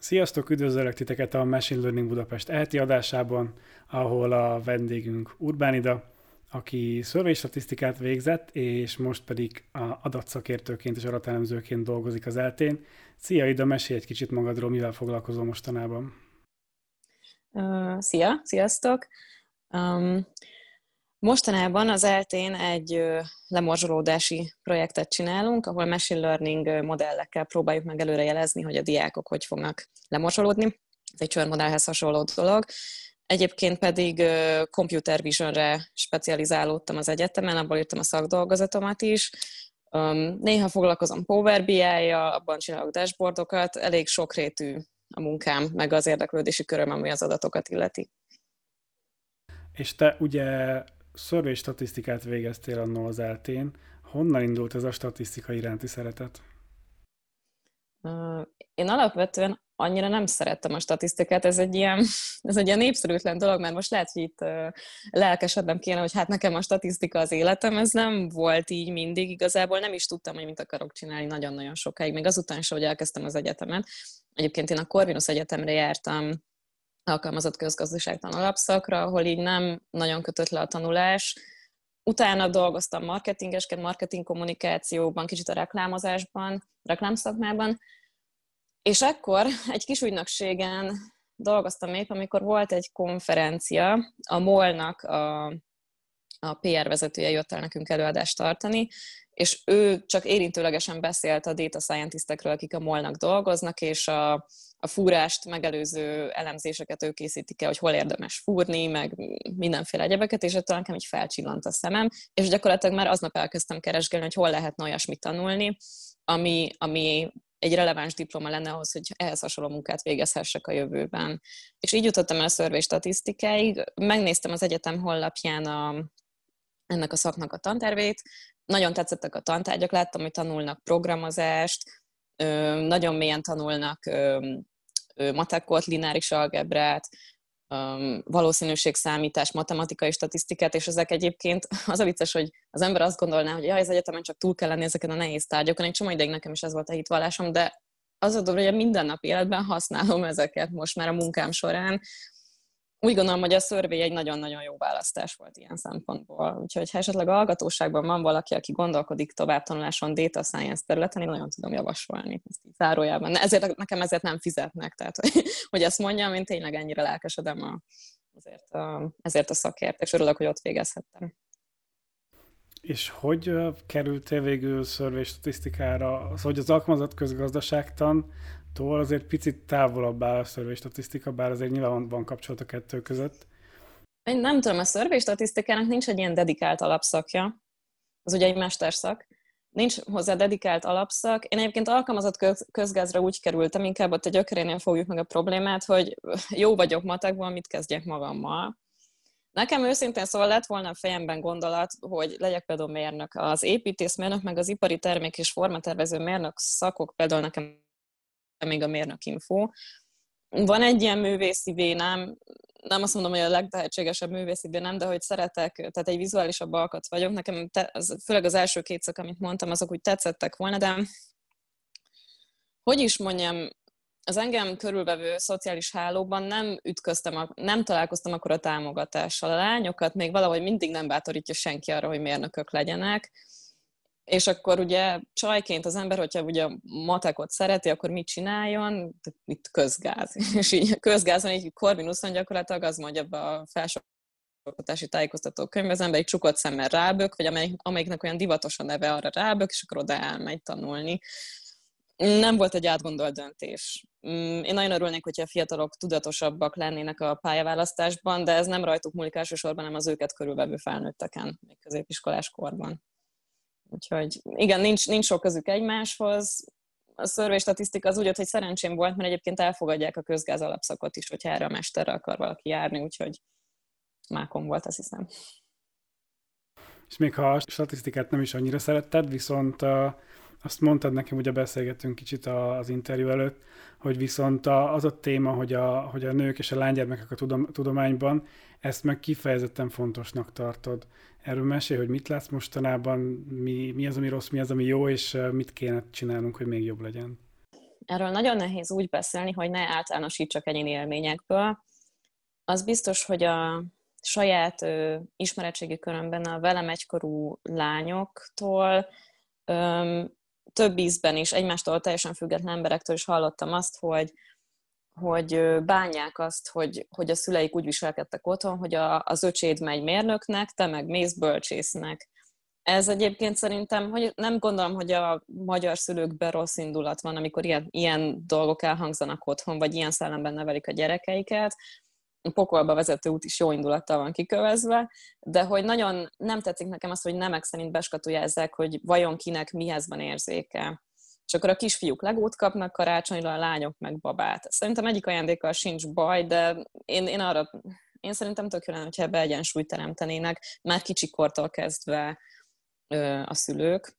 Sziasztok, üdvözöllek titeket a Machine Learning Budapest elti adásában, ahol a vendégünk Urbánida, aki szörvés statisztikát végzett, és most pedig a adatszakértőként és adatelemzőként dolgozik az eltén. Szia Ida, mesélj egy kicsit magadról, mivel foglalkozol mostanában. Uh, szia, sziasztok! Um, Mostanában az eltén egy lemorzsolódási projektet csinálunk, ahol machine learning modellekkel próbáljuk meg előre jelezni, hogy a diákok hogy fognak lemorzsolódni. Ez egy csörmodellhez hasonló dolog. Egyébként pedig computer visionre specializálódtam az egyetemen, abból írtam a szakdolgozatomat is. Néha foglalkozom Power BI-jal, abban csinálok dashboardokat, elég sokrétű a munkám, meg az érdeklődési köröm, ami az adatokat illeti. És te ugye szörvé statisztikát végeztél annó az eltén. Honnan indult ez a statisztika iránti szeretet? Én alapvetően annyira nem szerettem a statisztikát, ez egy ilyen, ez egy ilyen népszerűtlen dolog, mert most lehet, hogy itt lelkesednem kéne, hogy hát nekem a statisztika az életem, ez nem volt így mindig, igazából nem is tudtam, hogy mit akarok csinálni nagyon-nagyon sokáig, még azután is, hogy elkezdtem az egyetemet. Egyébként én a Corvinus Egyetemre jártam alkalmazott közgazdaságtan alapszakra, ahol így nem nagyon kötött le a tanulás. Utána dolgoztam marketingesként, marketing kommunikációban, kicsit a reklámozásban, reklámszakmában, és akkor egy kis ügynökségen dolgoztam épp, amikor volt egy konferencia, a MOL-nak a, a PR vezetője jött el nekünk előadást tartani, és ő csak érintőlegesen beszélt a data scientistekről, akik a molnak dolgoznak, és a, a fúrást megelőző elemzéseket ő készítik el, hogy hol érdemes fúrni, meg mindenféle egyebeket, és ettől nekem így felcsillant a szemem, és gyakorlatilag már aznap elkezdtem keresgélni, hogy hol lehetne olyasmit tanulni, ami, ami egy releváns diploma lenne ahhoz, hogy ehhez hasonló munkát végezhessek a jövőben. És így jutottam el a szörvés statisztikáig, megnéztem az egyetem honlapján a, ennek a szaknak a tantervét, nagyon tetszettek a tantárgyak, láttam, hogy tanulnak programozást, nagyon mélyen tanulnak matekot, lineáris algebrát, valószínűségszámítás, matematikai statisztikát, és ezek egyébként az a vicces, hogy az ember azt gondolná, hogy jaj, az egyetemen csak túl kell lenni ezeken a nehéz tárgyakon, egy csomó ideig nekem is ez volt a hitvallásom, de az a dolog, hogy a mindennapi életben használom ezeket most már a munkám során, úgy gondolom, hogy a szörvé egy nagyon-nagyon jó választás volt ilyen szempontból. Úgyhogy ha esetleg a hallgatóságban van valaki, aki gondolkodik továbbtanuláson data science területen, én nagyon tudom javasolni ezt így zárójában. Ezért, nekem ezért nem fizetnek, tehát hogy, hogy ezt mondjam, én tényleg ennyire lelkesedem a, azért a, ezért a szakért, és örülök, hogy ott végezhettem. És hogy kerültél végül szörvé statisztikára? Az, hogy az alkalmazott közgazdaságtan tól azért picit távolabb áll a szörvé statisztika, bár azért nyilván van, van kapcsolat a kettő között. Én nem tudom, a szörvé statisztikának nincs egy ilyen dedikált alapszakja. Az ugye egy mesterszak. Nincs hozzá dedikált alapszak. Én egyébként alkalmazott közgázra úgy kerültem, inkább ott egy gyökerénél fogjuk meg a problémát, hogy jó vagyok matekban, mit kezdjek magammal. Nekem őszintén szóval lett volna a fejemben gondolat, hogy legyek például mérnök. Az építészmérnök, meg az ipari termék és formatervező mérnök szakok például nekem még a mérnök info. Van egy ilyen művészi vénám, nem azt mondom, hogy a legtehetségesebb művészi vénám, de hogy szeretek, tehát egy vizuálisabb alkat vagyok. Nekem te, az, főleg az első két szak, amit mondtam, azok úgy tetszettek volna, de hogy is mondjam, az engem körülvevő szociális hálóban nem ütköztem, a, nem találkoztam akkor a támogatással. A lányokat még valahogy mindig nem bátorítja senki arra, hogy mérnökök legyenek és akkor ugye csajként az ember, hogyha ugye matekot szereti, akkor mit csináljon? Itt közgáz. És így közgázon, így Corvinuson gyakorlatilag az mondja be a felsőoktatási tájékoztató könyv, az ember egy csukott szemmel rábök, vagy amelyik, amelyiknek olyan divatos a neve arra rábök, és akkor oda elmegy tanulni. Nem volt egy átgondolt döntés. Mm, én nagyon örülnék, hogyha a fiatalok tudatosabbak lennének a pályaválasztásban, de ez nem rajtuk múlik elsősorban, hanem az őket körülvevő felnőtteken, még középiskolás korban. Úgyhogy igen, nincs, nincs sok közük egymáshoz. A szörvés statisztika az úgy, hogy szerencsém volt, mert egyébként elfogadják a közgáz alapszakot is, hogyha erre a mesterre akar valaki járni, úgyhogy mákom volt, azt hiszem. És még ha a statisztikát nem is annyira szeretted, viszont azt mondtad nekem, ugye beszélgettünk kicsit az interjú előtt, hogy viszont az a téma, hogy a, hogy a nők és a lánygyermekek a tudom, tudományban, ezt meg kifejezetten fontosnak tartod. Erről mesélj, hogy mit látsz mostanában, mi, mi az, ami rossz, mi az, ami jó, és mit kéne csinálnunk, hogy még jobb legyen. erről nagyon nehéz úgy beszélni, hogy ne általánosítsak egyéni élményekből. Az biztos, hogy a saját ö, ismeretségi körömben a velem egykorú lányoktól ö, több ízben is, egymástól teljesen független emberektől is hallottam azt, hogy, hogy bánják azt, hogy, hogy a szüleik úgy viselkedtek otthon, hogy a, az öcséd megy mérnöknek, te meg mész bölcsésznek. Ez egyébként szerintem, hogy nem gondolom, hogy a magyar szülőkben rossz indulat van, amikor ilyen, ilyen dolgok elhangzanak otthon, vagy ilyen szellemben nevelik a gyerekeiket. A pokolba vezető út is jó indulattal van kikövezve, de hogy nagyon nem tetszik nekem az, hogy nemek szerint beskatujázzák, hogy vajon kinek mihez van érzéke. És akkor a kisfiúk legót kapnak karácsonyra, a lányok meg babát. Szerintem egyik ajándékkal sincs baj, de én, én arra én szerintem tök jó lenne, hogyha ebbe egyensúlyt teremtenének, már kicsikortól kezdve a szülők.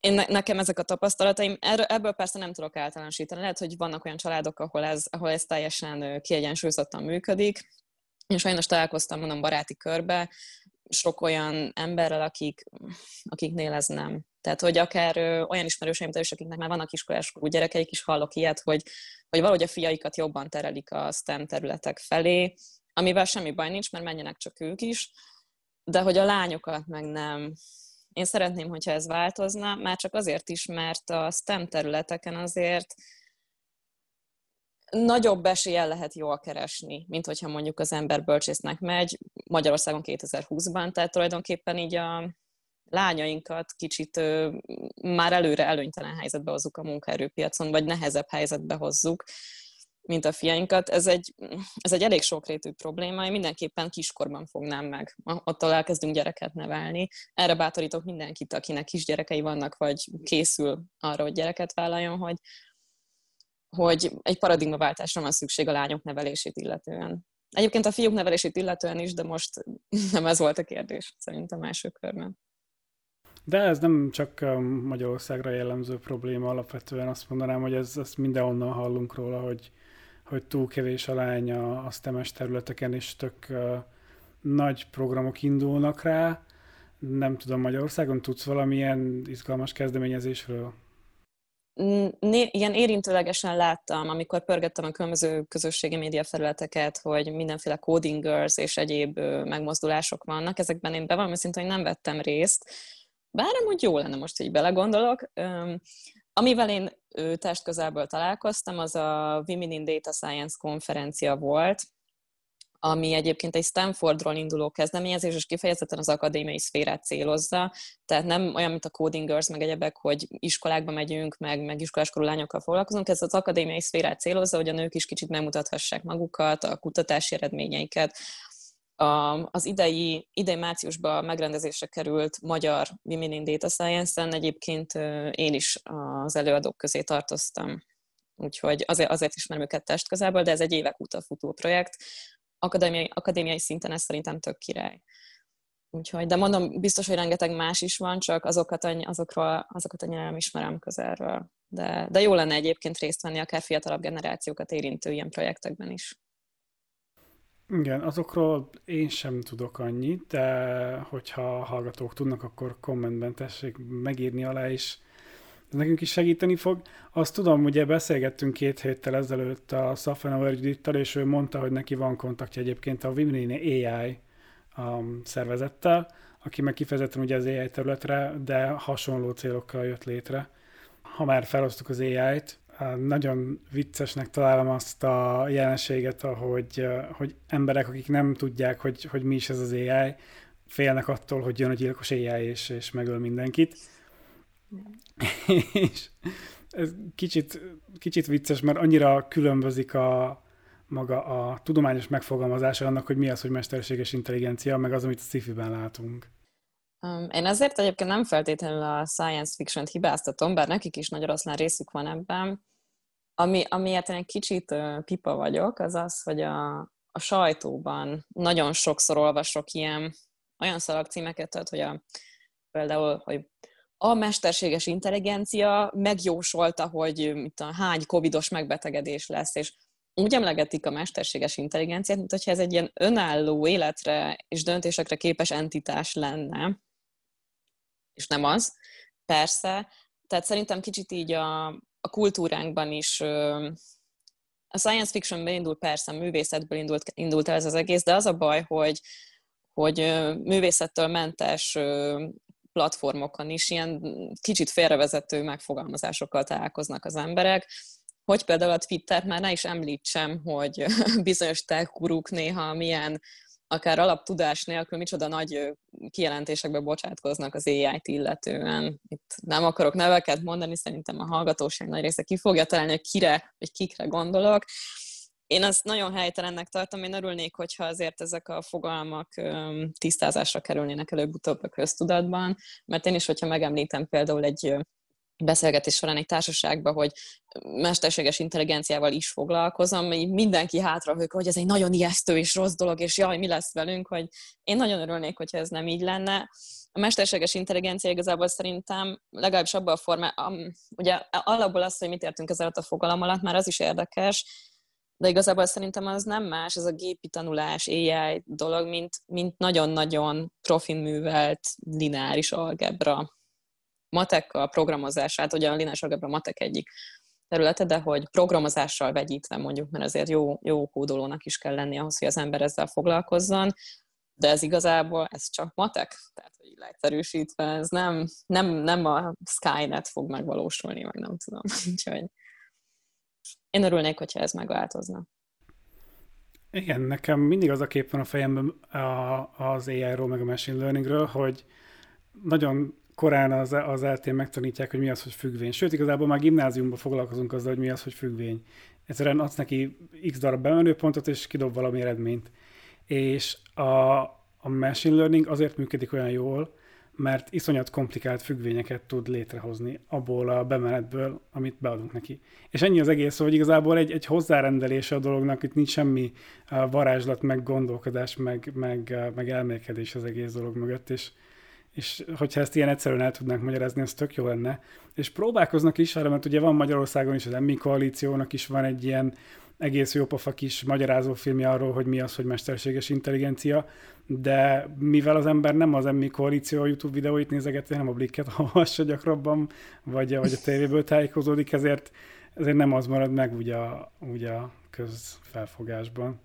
Én, nekem ezek a tapasztalataim, ebből persze nem tudok általánosítani. Lehet, hogy vannak olyan családok, ahol ez, ahol ez teljesen kiegyensúlyozottan működik. Én sajnos találkoztam, mondom, baráti körbe, sok olyan emberrel, akik, akiknél ez nem. Tehát, hogy akár ö, olyan ismerőseimtől is, akiknek már vannak iskoláskorú gyerekeik is hallok ilyet, hogy, hogy valahogy a fiaikat jobban terelik a STEM területek felé, amivel semmi baj nincs, mert menjenek csak ők is, de hogy a lányokat meg nem. Én szeretném, hogyha ez változna, már csak azért is, mert a STEM területeken azért nagyobb eséllyel lehet jól keresni, mint hogyha mondjuk az ember bölcsésznek megy Magyarországon 2020-ban, tehát tulajdonképpen így a lányainkat kicsit már előre előnytelen helyzetbe hozzuk a munkaerőpiacon, vagy nehezebb helyzetbe hozzuk, mint a fiainkat. Ez egy, ez egy elég sokrétű probléma, én mindenképpen kiskorban fognám meg. Attól elkezdünk gyereket nevelni. Erre bátorítok mindenkit, akinek kisgyerekei vannak, vagy készül arra, hogy gyereket vállaljon, hogy, hogy egy paradigmaváltásra van szükség a lányok nevelését illetően. Egyébként a fiúk nevelését illetően is, de most nem ez volt a kérdés, szerintem első körben. De ez nem csak Magyarországra jellemző probléma, alapvetően azt mondanám, hogy ez, ezt mindenhonnan hallunk róla, hogy, hogy túl kevés a lány a, a STEM-es területeken, és tök uh, nagy programok indulnak rá. Nem tudom, Magyarországon tudsz valamilyen izgalmas kezdeményezésről? Ilyen érintőlegesen láttam, amikor pörgettem a különböző közösségi média felületeket, hogy mindenféle codingers és egyéb megmozdulások vannak. Ezekben én bevallom szintén, hogy nem vettem részt, bár amúgy jó lenne most, hogy belegondolok. Amivel én test közelből találkoztam, az a Women in Data Science konferencia volt, ami egyébként egy Stanfordról induló kezdeményezés, és kifejezetten az akadémiai szférát célozza, tehát nem olyan, mint a Codingers, meg egyebek, hogy iskolákba megyünk, meg, meg iskoláskorú lányokkal foglalkozunk, ez az akadémiai szférát célozza, hogy a nők is kicsit megmutathassák magukat, a kutatási eredményeiket, az idei, idei márciusban megrendezésre került magyar Women in Data Science-en egyébként én is az előadók közé tartoztam. Úgyhogy azért, azért ismerem őket test közelből, de ez egy évek óta futó projekt. Akadémiai, akadémiai szinten ez szerintem tök király. Úgyhogy, de mondom, biztos, hogy rengeteg más is van, csak azokat, azokról, azokat annyira nem ismerem közelről. De, de jó lenne egyébként részt venni akár fiatalabb generációkat érintő ilyen projektekben is. Igen, azokról én sem tudok annyit, de hogyha a hallgatók tudnak, akkor kommentben tessék megírni alá is. Ez nekünk is segíteni fog. Azt tudom, ugye beszélgettünk két héttel ezelőtt a Safran Judittal, és ő mondta, hogy neki van kontaktja egyébként a Women AI um, szervezettel, aki meg kifejezetten ugye az AI területre, de hasonló célokkal jött létre. Ha már felosztuk az AI-t, nagyon viccesnek találom azt a jelenséget, ahogy hogy emberek, akik nem tudják, hogy, hogy mi is ez az AI, félnek attól, hogy jön a gyilkos AI és, és megöl mindenkit. és ez kicsit, kicsit vicces, mert annyira különbözik a maga a tudományos megfogalmazása annak, hogy mi az, hogy mesterséges intelligencia, meg az, amit a sci-fi-ben látunk. Én ezért egyébként nem feltétlenül a science fiction-t hibáztatom, bár nekik is nagy oroszlán részük van ebben. Ami, amiért én egy kicsit pipa vagyok, az az, hogy a, a sajtóban nagyon sokszor olvasok ilyen olyan szalagcímeket, tehát, hogy a, például, hogy a mesterséges intelligencia megjósolta, hogy itt a hány covidos megbetegedés lesz, és úgy emlegetik a mesterséges intelligenciát, mint hogyha ez egy ilyen önálló életre és döntésekre képes entitás lenne, és nem az. Persze, tehát szerintem kicsit így a, a kultúránkban is a science fictionből indult, persze, a művészetből indult, indult el ez az egész, de az a baj, hogy, hogy művészettől mentes platformokon is ilyen kicsit félrevezető megfogalmazásokkal találkoznak az emberek, hogy például a Twitter már ne is említsem, hogy bizonyos telkuruk néha milyen akár alaptudás nélkül micsoda nagy kijelentésekbe bocsátkoznak az AI-t illetően. Itt nem akarok neveket mondani, szerintem a hallgatóság nagy része ki fogja találni, hogy kire vagy kikre gondolok. Én azt nagyon helytelennek tartom, én örülnék, hogyha azért ezek a fogalmak tisztázásra kerülnének előbb-utóbb a köztudatban, mert én is, hogyha megemlítem például egy beszélgetés során egy társaságban, hogy mesterséges intelligenciával is foglalkozom, mindenki hátra hogy ez egy nagyon ijesztő és rossz dolog, és jaj, mi lesz velünk, hogy én nagyon örülnék, hogyha ez nem így lenne. A mesterséges intelligencia igazából szerintem legalábbis abban a formában, ugye alapból az, hogy mit értünk ezzel a fogalom alatt, már az is érdekes, de igazából szerintem az nem más, ez a gépi tanulás, AI dolog, mint, mint nagyon-nagyon profin művelt lineáris algebra matekkal, programozását, ugye a lineáris algebra matek egyik területe, de hogy programozással vegyítve mondjuk, mert azért jó, jó kódolónak is kell lenni ahhoz, hogy az ember ezzel foglalkozzon, de ez igazából, ez csak matek, tehát hogy leegyszerűsítve, ez nem, nem, nem a Skynet fog megvalósulni, meg nem tudom. Úgyhogy én örülnék, hogyha ez megváltozna. Igen, nekem mindig az a kép van a fejemben az AI-ról, meg a machine learningről, hogy nagyon korán az, az eltén megtanítják, hogy mi az, hogy függvény. Sőt, igazából már gimnáziumban foglalkozunk azzal, hogy mi az, hogy függvény. Egyszerűen adsz neki x darab bemenőpontot, és kidob valami eredményt. És a, a machine learning azért működik olyan jól, mert iszonyat komplikált függvényeket tud létrehozni abból a bemenetből, amit beadunk neki. És ennyi az egész, hogy igazából egy, egy hozzárendelése a dolognak, itt nincs semmi varázslat, meg gondolkodás, meg, meg, meg elmélkedés az egész dolog mögött, és, és hogyha ezt ilyen egyszerűen el tudnánk magyarázni, az tök jó lenne. És próbálkoznak is arra, mert ugye van Magyarországon is az Emmi koalíciónak is van egy ilyen egész jópofa kis magyarázó filmje arról, hogy mi az, hogy mesterséges intelligencia, de mivel az ember nem az Emmi koalíció YouTube videóit nézegeti, hanem a blikket olvassa gyakrabban, vagy, vagy a tévéből tájékozódik, ezért, ezért nem az marad meg ugye ugye közfelfogásban.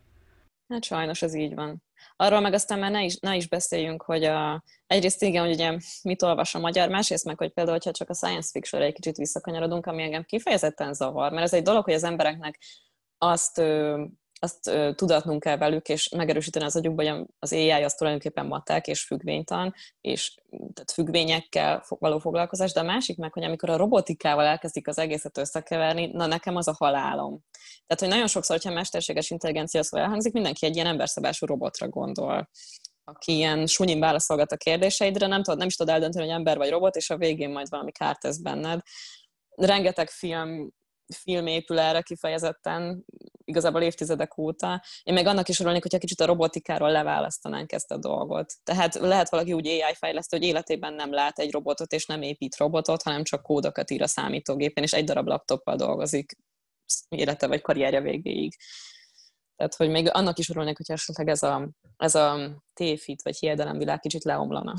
Hát sajnos ez így van. Arról meg aztán már ne is, ne is beszéljünk, hogy a, egyrészt igen, hogy ugye mit olvas a magyar, másrészt meg, hogy például, hogyha csak a science fiction egy kicsit visszakanyarodunk, ami engem kifejezetten zavar, mert ez egy dolog, hogy az embereknek azt azt tudatnunk kell velük, és megerősíteni az agyukban, hogy az AI az tulajdonképpen matek és függvénytan, és tehát függvényekkel való foglalkozás, de a másik meg, hogy amikor a robotikával elkezdik az egészet összekeverni, na nekem az a halálom. Tehát, hogy nagyon sokszor, hogyha mesterséges intelligencia szó elhangzik, mindenki egy ilyen emberszabású robotra gondol aki ilyen sunyin válaszolgat a kérdéseidre, nem tudod, nem is tudod eldönteni, hogy ember vagy robot, és a végén majd valami kárt tesz benned. Rengeteg film film épül erre kifejezetten, igazából évtizedek óta. Én meg annak is örülnék, hogyha kicsit a robotikáról leválasztanánk ezt a dolgot. Tehát lehet valaki úgy AI fejlesztő, hogy életében nem lát egy robotot, és nem épít robotot, hanem csak kódokat ír a számítógépen, és egy darab laptoppal dolgozik élete vagy karrierje végéig. Tehát, hogy még annak is örülnék, hogy esetleg ez a, ez a tévhit vagy hiedelemvilág kicsit leomlana.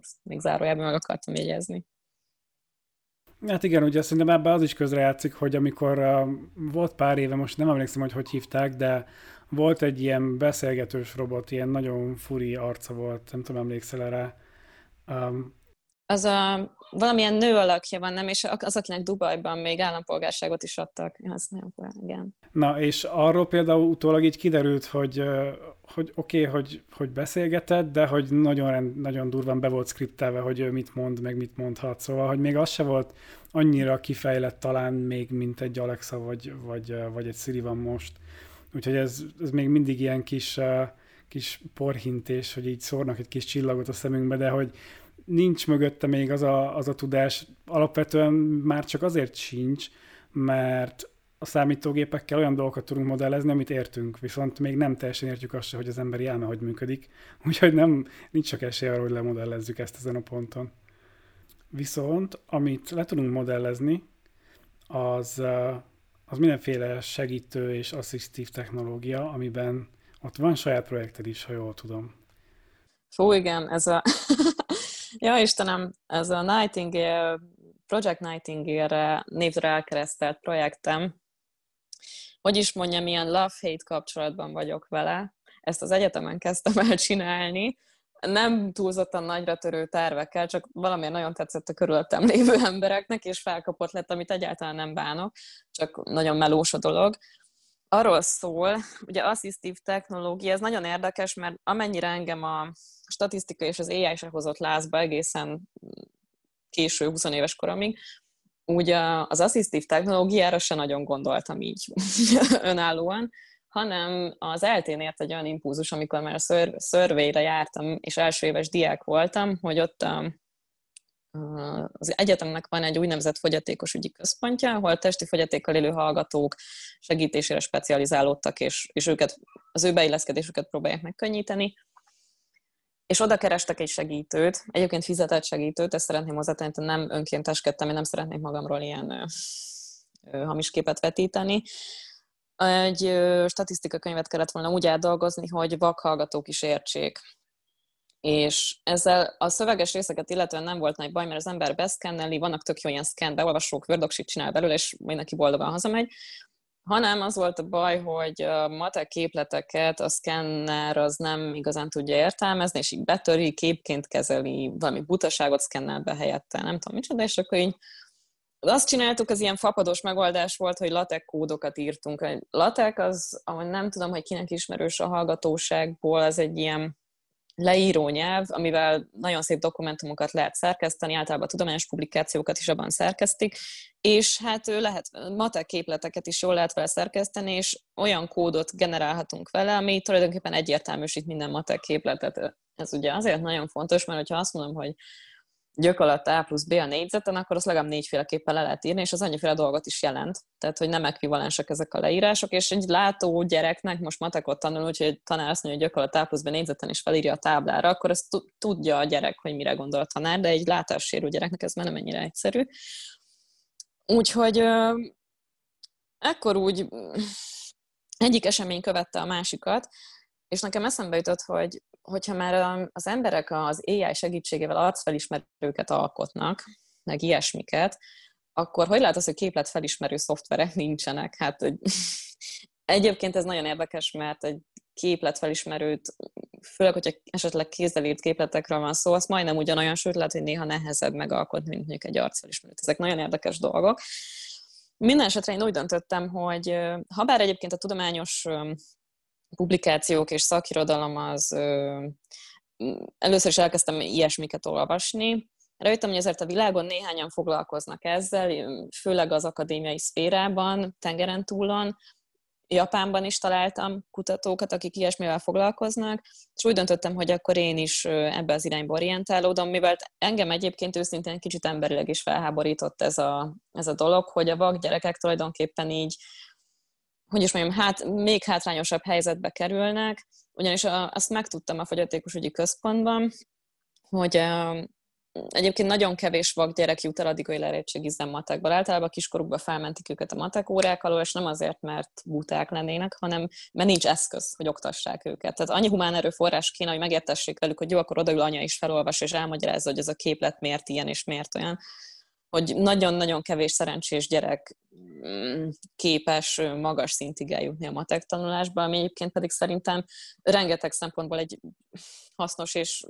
Ezt még zárójában meg akartam jegyezni. Hát igen, ugye szerintem ebben az is közrejátszik, hogy amikor uh, volt pár éve, most nem emlékszem, hogy hogy hívták, de volt egy ilyen beszélgetős robot, ilyen nagyon furi arca volt, nem tudom, emlékszel erre. Um, az a, valamilyen nő alakja van, nem? És az, akinek Dubajban még állampolgárságot is adtak. Az fura, igen. Na, és arról például utólag így kiderült, hogy, hogy oké, okay, hogy, hogy beszélgetett, de hogy nagyon, nagyon durván be volt skriptelve, hogy ő mit mond, meg mit mondhat. Szóval, hogy még az se volt annyira kifejlett talán még, mint egy Alexa vagy, vagy, vagy egy Siri van most. Úgyhogy ez, ez még mindig ilyen kis, kis porhintés, hogy így szórnak egy kis csillagot a szemünkbe, de hogy nincs mögötte még az a, az a tudás, alapvetően már csak azért sincs, mert a számítógépekkel olyan dolgokat tudunk modellezni, amit értünk, viszont még nem teljesen értjük azt se, hogy az emberi elme hogy működik, úgyhogy nem, nincs csak esély arra, hogy lemodellezzük ezt ezen a ponton. Viszont, amit le tudunk modellezni, az, az mindenféle segítő és asszisztív technológia, amiben ott van saját projekted is, ha jól tudom. Fú, igen, ez a... ja, Istenem, ez a Nightingale Project Nightingale-re névre elkeresztelt projektem, hogy is mondjam, ilyen love-hate kapcsolatban vagyok vele. Ezt az egyetemen kezdtem el csinálni, nem túlzottan nagyra törő tervekkel, csak valamiért nagyon tetszett a körülöttem lévő embereknek, és felkapott lett, amit egyáltalán nem bánok, csak nagyon melós a dolog. Arról szól, ugye asszisztív technológia, ez nagyon érdekes, mert amennyire engem a statisztika és az AI se hozott lázba egészen késő, 20 éves koromig, úgy az asszisztív technológiára se nagyon gondoltam így önállóan, hanem az eltén ért egy olyan impulzus, amikor már a szörvére jártam, és első éves diák voltam, hogy ott az egyetemnek van egy úgynevezett fogyatékos ügyi központja, ahol testi fogyatékkal élő hallgatók segítésére specializálódtak, és, és őket, az ő beilleszkedésüket próbálják megkönnyíteni. És oda kerestek egy segítőt, egyébként fizetett segítőt, ezt szeretném hozzátenni, nem önkénteskedtem, én nem szeretnék magamról ilyen ö, ö, hamis képet vetíteni, egy statisztikakönyvet kellett volna úgy átdolgozni, hogy vakhallgatók is értsék. És ezzel a szöveges részeket illetően nem volt nagy baj, mert az ember beszkenneli, vannak tök jó ilyen szkán beolvasók, Wordoksit csinál belőle, és mindenki boldogan hazamegy, hanem az volt a baj, hogy a matek képleteket a szkenner az nem igazán tudja értelmezni, és így betöri, képként kezeli, valami butaságot szkennel be helyette, nem tudom micsoda, és akkor így azt csináltuk, az ilyen fapados megoldás volt, hogy latek kódokat írtunk. A latek az, ahogy nem tudom, hogy kinek ismerős a hallgatóságból, az egy ilyen leíró nyelv, amivel nagyon szép dokumentumokat lehet szerkeszteni, általában tudományos publikációkat is abban szerkesztik, és hát lehet matek képleteket is jól lehet vele szerkeszteni, és olyan kódot generálhatunk vele, ami tulajdonképpen egyértelműsít minden matek képletet. Ez ugye azért nagyon fontos, mert ha azt mondom, hogy gyök A plusz B a négyzeten, akkor azt legalább négyféleképpen le lehet írni, és az annyiféle dolgot is jelent. Tehát, hogy nem ekvivalensek ezek a leírások, és egy látó gyereknek most matekot tanul, úgyhogy tanár azt mondja, hogy gyök A plusz B négyzeten is felírja a táblára, akkor ezt tudja a gyerek, hogy mire gondol a tanár, de egy látássérű gyereknek ez már nem ennyire egyszerű. Úgyhogy ekkor úgy egyik esemény követte a másikat, és nekem eszembe jutott, hogy hogyha már az emberek az AI segítségével arcfelismerőket alkotnak, meg ilyesmiket, akkor hogy lehet az, hogy képletfelismerő szoftverek nincsenek? Hát hogy egyébként ez nagyon érdekes, mert egy képletfelismerőt, főleg, hogyha esetleg kézzel írt képletekről van szó, az majdnem ugyanolyan, sőt lehet, hogy néha nehezebb megalkotni, mint mondjuk egy arcfelismerőt. Ezek nagyon érdekes dolgok. Minden esetre én úgy döntöttem, hogy ha bár egyébként a tudományos publikációk és szakirodalom az először is elkezdtem ilyesmiket olvasni. Rájöttem, hogy ezért a világon néhányan foglalkoznak ezzel, főleg az akadémiai szférában, tengeren túlon. Japánban is találtam kutatókat, akik ilyesmivel foglalkoznak, és úgy döntöttem, hogy akkor én is ebbe az irányba orientálódom, mivel engem egyébként őszintén kicsit emberileg is felháborított ez a, ez a dolog, hogy a vak gyerekek tulajdonképpen így hogy is mondjam, hát még hátrányosabb helyzetbe kerülnek, ugyanis a, azt megtudtam a fogyatékosügyi központban, hogy egyébként nagyon kevés vak gyerek jut el addig, hogy lehetségizzen matekból. Általában kiskorukban felmentik őket a matek órák alól, és nem azért, mert buták lennének, hanem mert nincs eszköz, hogy oktassák őket. Tehát annyi humán erőforrás kéne, hogy megértessék velük, hogy jó, akkor odaül anya is felolvas, és elmagyarázza, hogy ez a képlet miért ilyen és miért olyan hogy nagyon-nagyon kevés szerencsés gyerek mm, képes magas szintig eljutni a matek tanulásba, ami egyébként pedig szerintem rengeteg szempontból egy hasznos és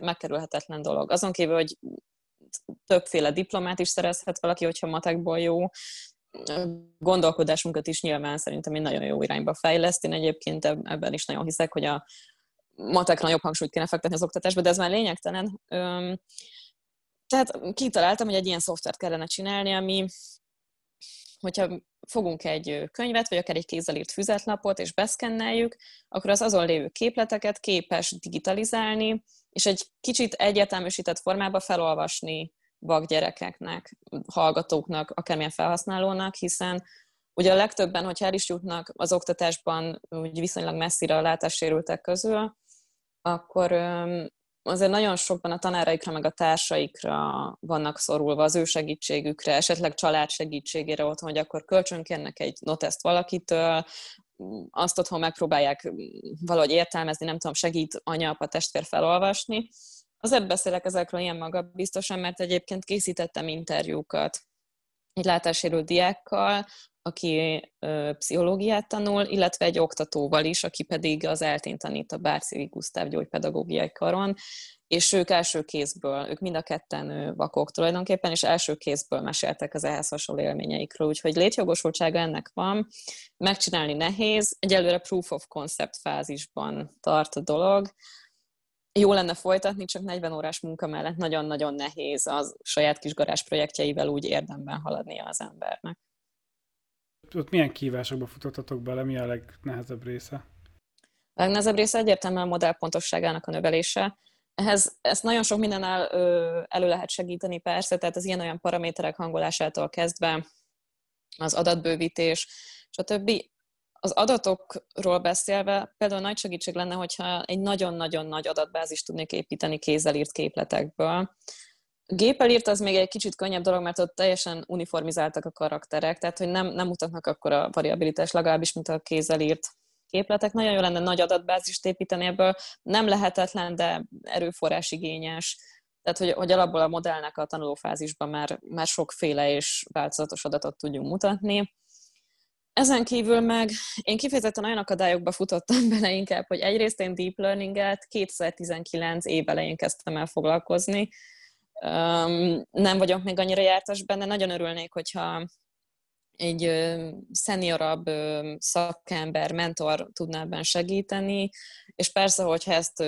megkerülhetetlen dolog. Azon kívül, hogy többféle diplomát is szerezhet valaki, hogyha matekból jó, gondolkodásunkat is nyilván szerintem egy nagyon jó irányba fejleszt. Én egyébként ebben is nagyon hiszek, hogy a matekra nagyobb hangsúlyt kéne fektetni az oktatásba, de ez már lényegtelen. Tehát kitaláltam, hogy egy ilyen szoftvert kellene csinálni, ami, hogyha fogunk egy könyvet, vagy akár egy kézzel írt füzetlapot, és beszkenneljük, akkor az azon lévő képleteket képes digitalizálni, és egy kicsit egyeteműsített formába felolvasni gyerekeknek, hallgatóknak, akármilyen felhasználónak, hiszen ugye a legtöbben, hogyha el is jutnak az oktatásban úgy viszonylag messzire a látássérültek közül, akkor azért nagyon sokban a tanáraikra, meg a társaikra vannak szorulva, az ő segítségükre, esetleg család segítségére otthon, hogy akkor kölcsönkérnek egy noteszt valakitől, azt otthon megpróbálják valahogy értelmezni, nem tudom, segít anya, apa, testvér felolvasni, Azért beszélek ezekről ilyen magabiztosan, mert egyébként készítettem interjúkat egy látássérült diákkal, aki ö, pszichológiát tanul, illetve egy oktatóval is, aki pedig az eltén tanít a Bárcivi Gusztáv gyógypedagógiai karon, és ők első kézből, ők mind a ketten vakok tulajdonképpen, és első kézből meséltek az ehhez hasonló élményeikről, úgyhogy létjogosultsága ennek van, megcsinálni nehéz, egyelőre proof of concept fázisban tart a dolog, jó lenne folytatni, csak 40 órás munka mellett nagyon-nagyon nehéz az saját kis garázs projektjeivel úgy érdemben haladnia az embernek. Ott milyen kívásokba futottatok bele, mi a legnehezebb része? A legnehezebb része egyértelműen a modell pontosságának a növelése. Ehhez ezt nagyon sok mindennel elő lehet segíteni persze, tehát az ilyen-olyan paraméterek hangolásától kezdve, az adatbővítés, stb az adatokról beszélve például nagy segítség lenne, hogyha egy nagyon-nagyon nagy adatbázis tudnék építeni kézzel írt képletekből. Géppel írt az még egy kicsit könnyebb dolog, mert ott teljesen uniformizáltak a karakterek, tehát hogy nem, nem mutatnak akkor a variabilitás legalábbis, mint a kézzel írt képletek. Nagyon jó lenne nagy adatbázist építeni ebből. Nem lehetetlen, de erőforrás igényes. Tehát, hogy, hogy alapból a modellnek a tanulófázisban már, már sokféle és változatos adatot tudjunk mutatni. Ezen kívül meg én kifejezetten olyan akadályokba futottam bele inkább, hogy egyrészt én deep learning-et 2019 év elején kezdtem el foglalkozni. Nem vagyok még annyira jártas benne, nagyon örülnék, hogyha egy szeniorabb szakember, mentor tudná ebben segíteni, és persze, hogyha ezt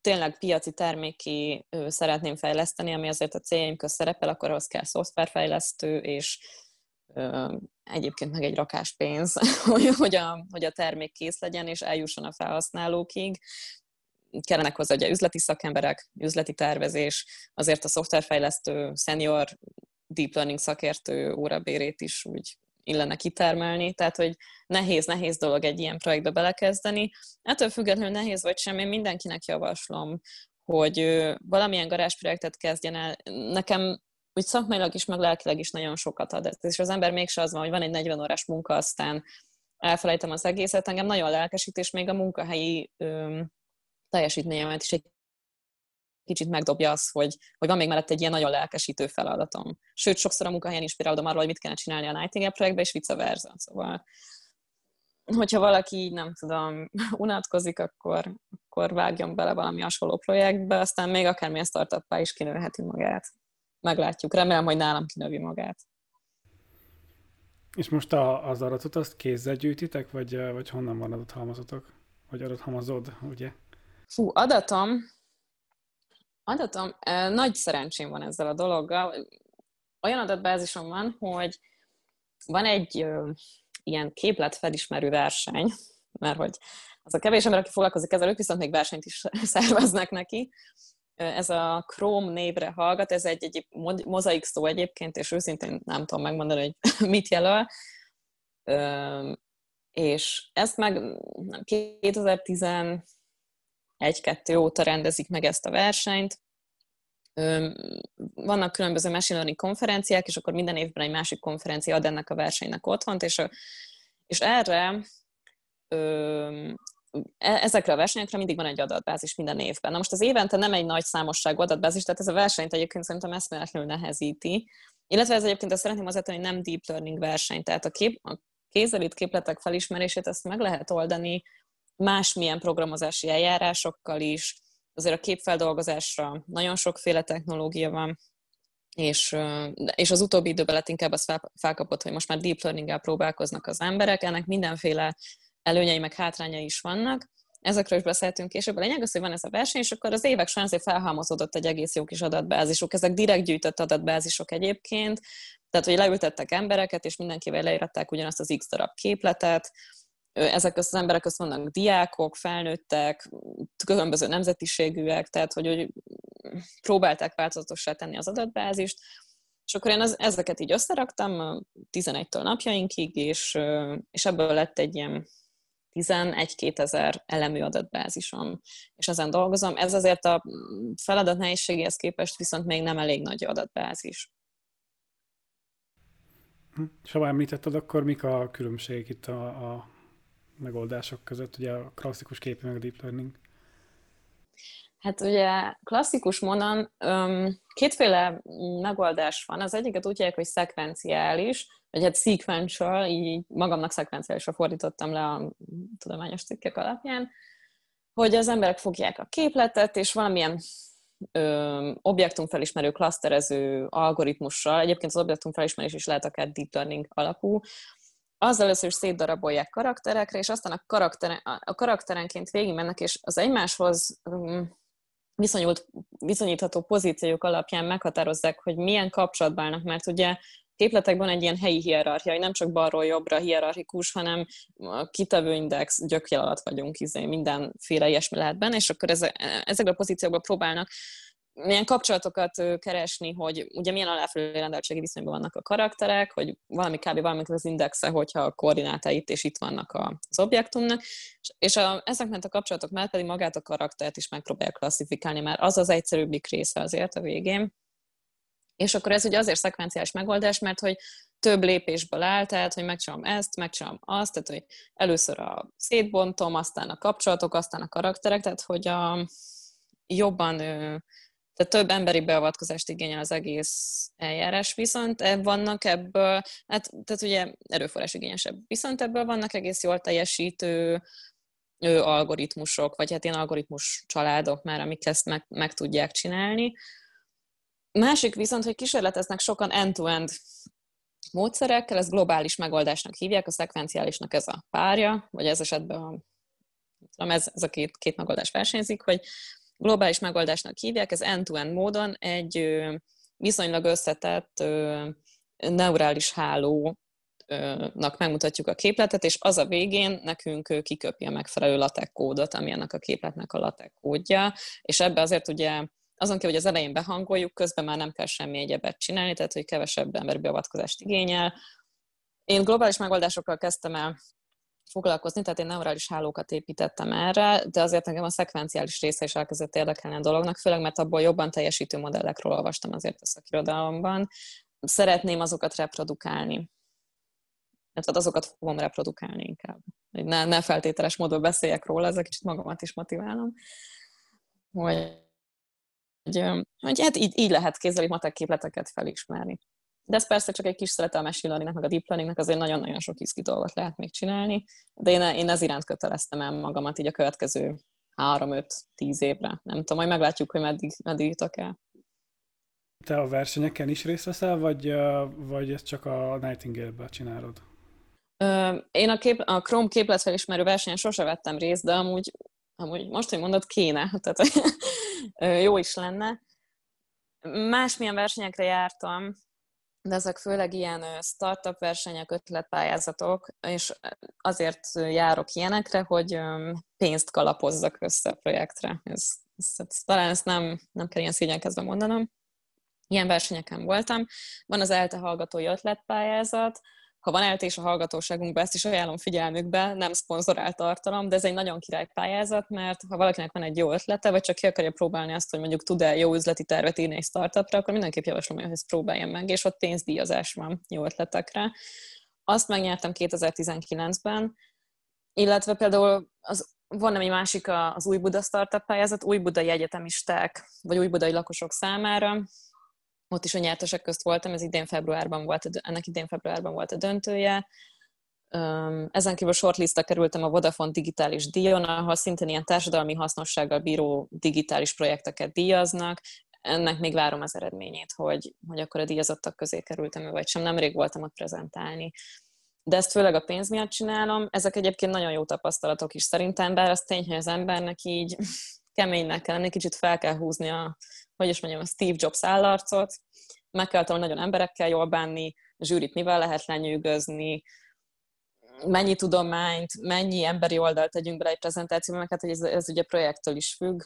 tényleg piaci terméki szeretném fejleszteni, ami azért a céljaim közt szerepel, akkor ahhoz kell szoftverfejlesztő és egyébként meg egy rakás pénz, hogy, a, hogy a termék kész legyen, és eljusson a felhasználókig. Kellenek hozzá ugye üzleti szakemberek, üzleti tervezés, azért a szoftverfejlesztő, senior deep learning szakértő órabérét is úgy illene kitermelni, tehát hogy nehéz, nehéz dolog egy ilyen projektbe belekezdeni. Ettől függetlenül nehéz vagy sem, én mindenkinek javaslom, hogy valamilyen garázsprojektet kezdjen el. Nekem úgy szakmailag is, meg lelkileg is nagyon sokat ad. És az ember mégse az van, hogy van egy 40 órás munka, aztán elfelejtem az egészet. Engem nagyon lelkesít, és még a munkahelyi öm, teljesítményemet is egy kicsit megdobja az, hogy, hogy van még mellett egy ilyen nagyon lelkesítő feladatom. Sőt, sokszor a munkahelyen inspirálódom arról, hogy mit kellene csinálni a Nightingale projektbe, és vice versa. Szóval, hogyha valaki így, nem tudom, unatkozik, akkor, akkor vágjon bele valami hasonló projektbe, aztán még akármilyen startuppá is kinőheti magát meglátjuk. Remélem, hogy nálam kinövi magát. És most a, az adatot azt kézzel gyűjtitek, vagy, vagy honnan van adathalmazotok? Vagy adathalmazod, ugye? Fú, adatom, adatom, nagy szerencsém van ezzel a dologgal. Olyan adatbázisom van, hogy van egy ilyen képletfelismerő verseny, mert hogy az a kevés ember, aki foglalkozik ezzel, ők viszont még versenyt is szerveznek neki, ez a Chrome névre hallgat, ez egy, egy mozaik szó egyébként, és őszintén nem tudom megmondani, hogy mit jelöl. És ezt meg 2011-2 óta rendezik meg ezt a versenyt. Vannak különböző machine learning konferenciák, és akkor minden évben egy másik konferencia ad ennek a versenynek otthont, és, és erre E, ezekre a versenyekre mindig van egy adatbázis minden évben. Na most az évente nem egy nagy számosságú adatbázis, tehát ez a versenyt egyébként szerintem eszméletlenül nehezíti. Illetve ez egyébként azt szeretném azért, hogy nem deep learning verseny, tehát a, kép, a kézelít képletek felismerését ezt meg lehet oldani másmilyen programozási eljárásokkal is. Azért a képfeldolgozásra nagyon sokféle technológia van, és, és az utóbbi időben lett inkább az felkapott, hogy most már deep learning próbálkoznak az emberek, ennek mindenféle előnyei meg hátrányai is vannak. Ezekről is beszéltünk később. A lényeg az, hogy van ez a verseny, és akkor az évek során azért felhalmozódott egy egész jó kis adatbázisuk. Ezek direkt gyűjtött adatbázisok egyébként, tehát hogy leültettek embereket, és mindenkivel leíratták ugyanazt az X darab képletet, ezek az emberek között vannak diákok, felnőttek, különböző nemzetiségűek, tehát hogy, hogy próbálták változatossá tenni az adatbázist, és akkor én az, ezeket így összeraktam 11-től napjainkig, és, és ebből lett egy ilyen 11-2 ezer elemű adatbázisom, és ezen dolgozom. Ez azért a feladat nehézségéhez képest viszont még nem elég nagy adatbázis. És ha említetted, akkor mik a különbségek itt a, a megoldások között, ugye a klasszikus képi meg a deep learning? Hát ugye klasszikus monon kétféle megoldás van. Az egyiket úgy hívják, hogy szekvenciális, vagy hát sequential, így magamnak szekvenciálisra fordítottam le a tudományos cikkek alapján, hogy az emberek fogják a képletet, és valamilyen ö, objektumfelismerő klaszterező algoritmussal, egyébként az objektumfelismerés is lehet akár deep learning alapú, azzal először is szétdarabolják karakterekre, és aztán a, karakteren, a karakterenként végigmennek, és az egymáshoz um, viszonyult, viszonyítható pozíciók alapján meghatározzák, hogy milyen kapcsolatban állnak, mert ugye képletekben egy ilyen helyi hierarchia, hogy nem csak balról jobbra hierarchikus, hanem a kitevő index gyökjel alatt vagyunk, izé, mindenféle ilyesmi lehet benne, és akkor ezekben a pozíciókban próbálnak milyen kapcsolatokat keresni, hogy ugye milyen aláfelé rendeltségi viszonyban vannak a karakterek, hogy valami kb. valamit az indexe, hogyha a koordinátáit és itt vannak az objektumnak, és a, ezek a kapcsolatok mellett pedig magát a karaktert is megpróbálják klasszifikálni, mert az az egyszerűbbik része azért a végén. És akkor ez ugye azért szekvenciális megoldás, mert hogy több lépésből áll, tehát hogy megcsinálom ezt, megcsinálom azt, tehát hogy először a szétbontom, aztán a kapcsolatok, aztán a karakterek, tehát hogy a jobban tehát több emberi beavatkozást igényel az egész eljárás, viszont vannak ebből, hát tehát ugye erőforrás igényesebb, viszont ebből vannak egész jól teljesítő ő, algoritmusok, vagy hát ilyen algoritmus családok már, amik ezt meg, meg tudják csinálni. Másik viszont, hogy kísérleteznek sokan end-to-end módszerekkel, ez globális megoldásnak hívják, a szekvenciálisnak ez a párja, vagy ez esetben a, tudom, ez, ez a két, két megoldás versenyzik, hogy globális megoldásnak hívják, ez end-to-end módon egy viszonylag összetett neurális háló nak megmutatjuk a képletet, és az a végén nekünk kiköpi a megfelelő latek kódot, ami ennek a képletnek a latek kódja, és ebbe azért ugye azon kívül, hogy az elején behangoljuk, közben már nem kell semmi egyebet csinálni, tehát hogy kevesebb emberi beavatkozást igényel. Én globális megoldásokkal kezdtem el foglalkozni, tehát én neurális hálókat építettem erre, de azért engem a szekvenciális része is elkezdett érdekelni a dolognak, főleg mert abból jobban teljesítő modellekről olvastam azért a szakirodalomban. Szeretném azokat reprodukálni. Tehát azokat fogom reprodukálni inkább. Hogy ne, ne feltételes módon beszéljek róla, ezek kicsit magamat is motiválom. Hogy, hogy, hogy hát így, így lehet kézzel matek képleteket felismerni. De ez persze csak egy kis szerete a machine meg a deep learningnek, azért nagyon-nagyon sok izgi dolgot lehet még csinálni, de én, én ez iránt köteleztem el magamat így a következő 3-5-10 évre. Nem tudom, majd meglátjuk, hogy meddig, meddig jutok el. Te a versenyeken is részt veszel, vagy, vagy ezt csak a Nightingale-ben csinálod? Én a, kép, a Chrome képletfelismerő versenyen sose vettem részt, de amúgy, amúgy most, hogy mondod, kéne, tehát jó is lenne. Másmilyen versenyekre jártam, de ezek főleg ilyen startup versenyek, ötletpályázatok, és azért járok ilyenekre, hogy pénzt kalapozzak össze a projektre. Ez, ez, ez, talán ezt nem, nem kell ilyen szégyenkezve mondanom. Ilyen versenyeken voltam. Van az ELTE hallgatói ötletpályázat, ha van eltés a hallgatóságunkban, ezt is ajánlom figyelmükbe, nem szponzorált tartalom, de ez egy nagyon király pályázat, mert ha valakinek van egy jó ötlete, vagy csak ki akarja próbálni azt, hogy mondjuk tud-e jó üzleti tervet írni egy startupra, akkor mindenképp javaslom, hogy ezt próbáljon meg, és ott pénzdíjazás van jó ötletekre. Azt megnyertem 2019-ben, illetve például az, van egy másik az Új Buda Startup pályázat, új budai egyetemisták, vagy új budai lakosok számára, ott is a nyertesek közt voltam, ez idén februárban volt, ennek idén februárban volt a döntője. Ezen kívül shortlista kerültem a Vodafone digitális díjon, ahol szintén ilyen társadalmi hasznossággal bíró digitális projekteket díjaznak. Ennek még várom az eredményét, hogy, hogy akkor a díjazottak közé kerültem vagy sem. Nemrég voltam ott prezentálni. De ezt főleg a pénz miatt csinálom. Ezek egyébként nagyon jó tapasztalatok is szerintem, bár az tény, hogy az embernek így keménynek kell lenni, kicsit fel kell húzni a, hogy is mondjam, a Steve Jobs állarcot, meg kell tanulni nagyon emberekkel jól bánni, a zsűrit mivel lehet lenyűgözni, mennyi tudományt, mennyi emberi oldalt tegyünk bele egy prezentációba, meg hát hogy ez, ez ugye projektől is függ.